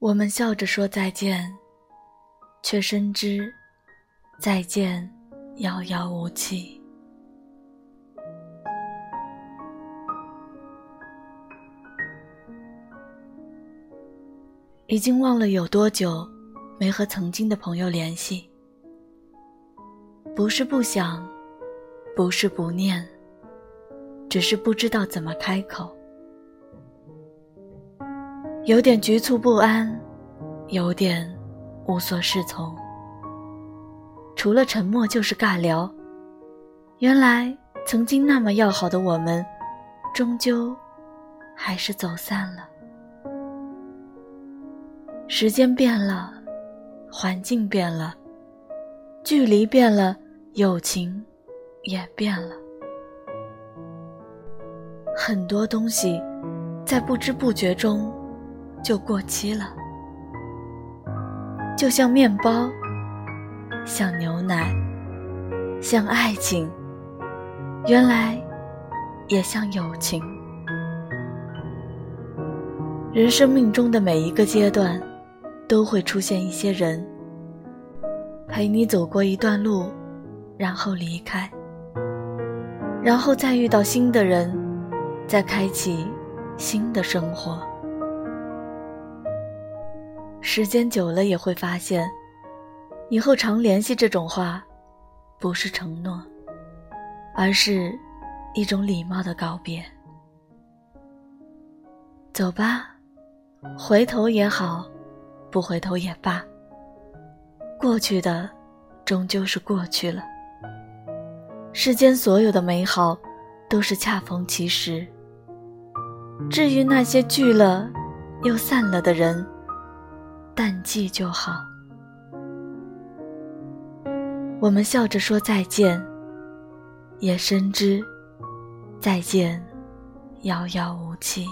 我们笑着说再见，却深知再见遥遥无期。已经忘了有多久没和曾经的朋友联系，不是不想，不是不念，只是不知道怎么开口。有点局促不安，有点无所适从。除了沉默就是尬聊。原来曾经那么要好的我们，终究还是走散了。时间变了，环境变了，距离变了，友情也变了。很多东西在不知不觉中。就过期了，就像面包，像牛奶，像爱情，原来也像友情。人生命中的每一个阶段，都会出现一些人，陪你走过一段路，然后离开，然后再遇到新的人，再开启新的生活。时间久了也会发现，以后常联系这种话，不是承诺，而是一种礼貌的告别。走吧，回头也好，不回头也罢。过去的，终究是过去了。世间所有的美好，都是恰逢其时。至于那些聚了又散了的人，淡季就好。我们笑着说再见，也深知再见遥遥无期。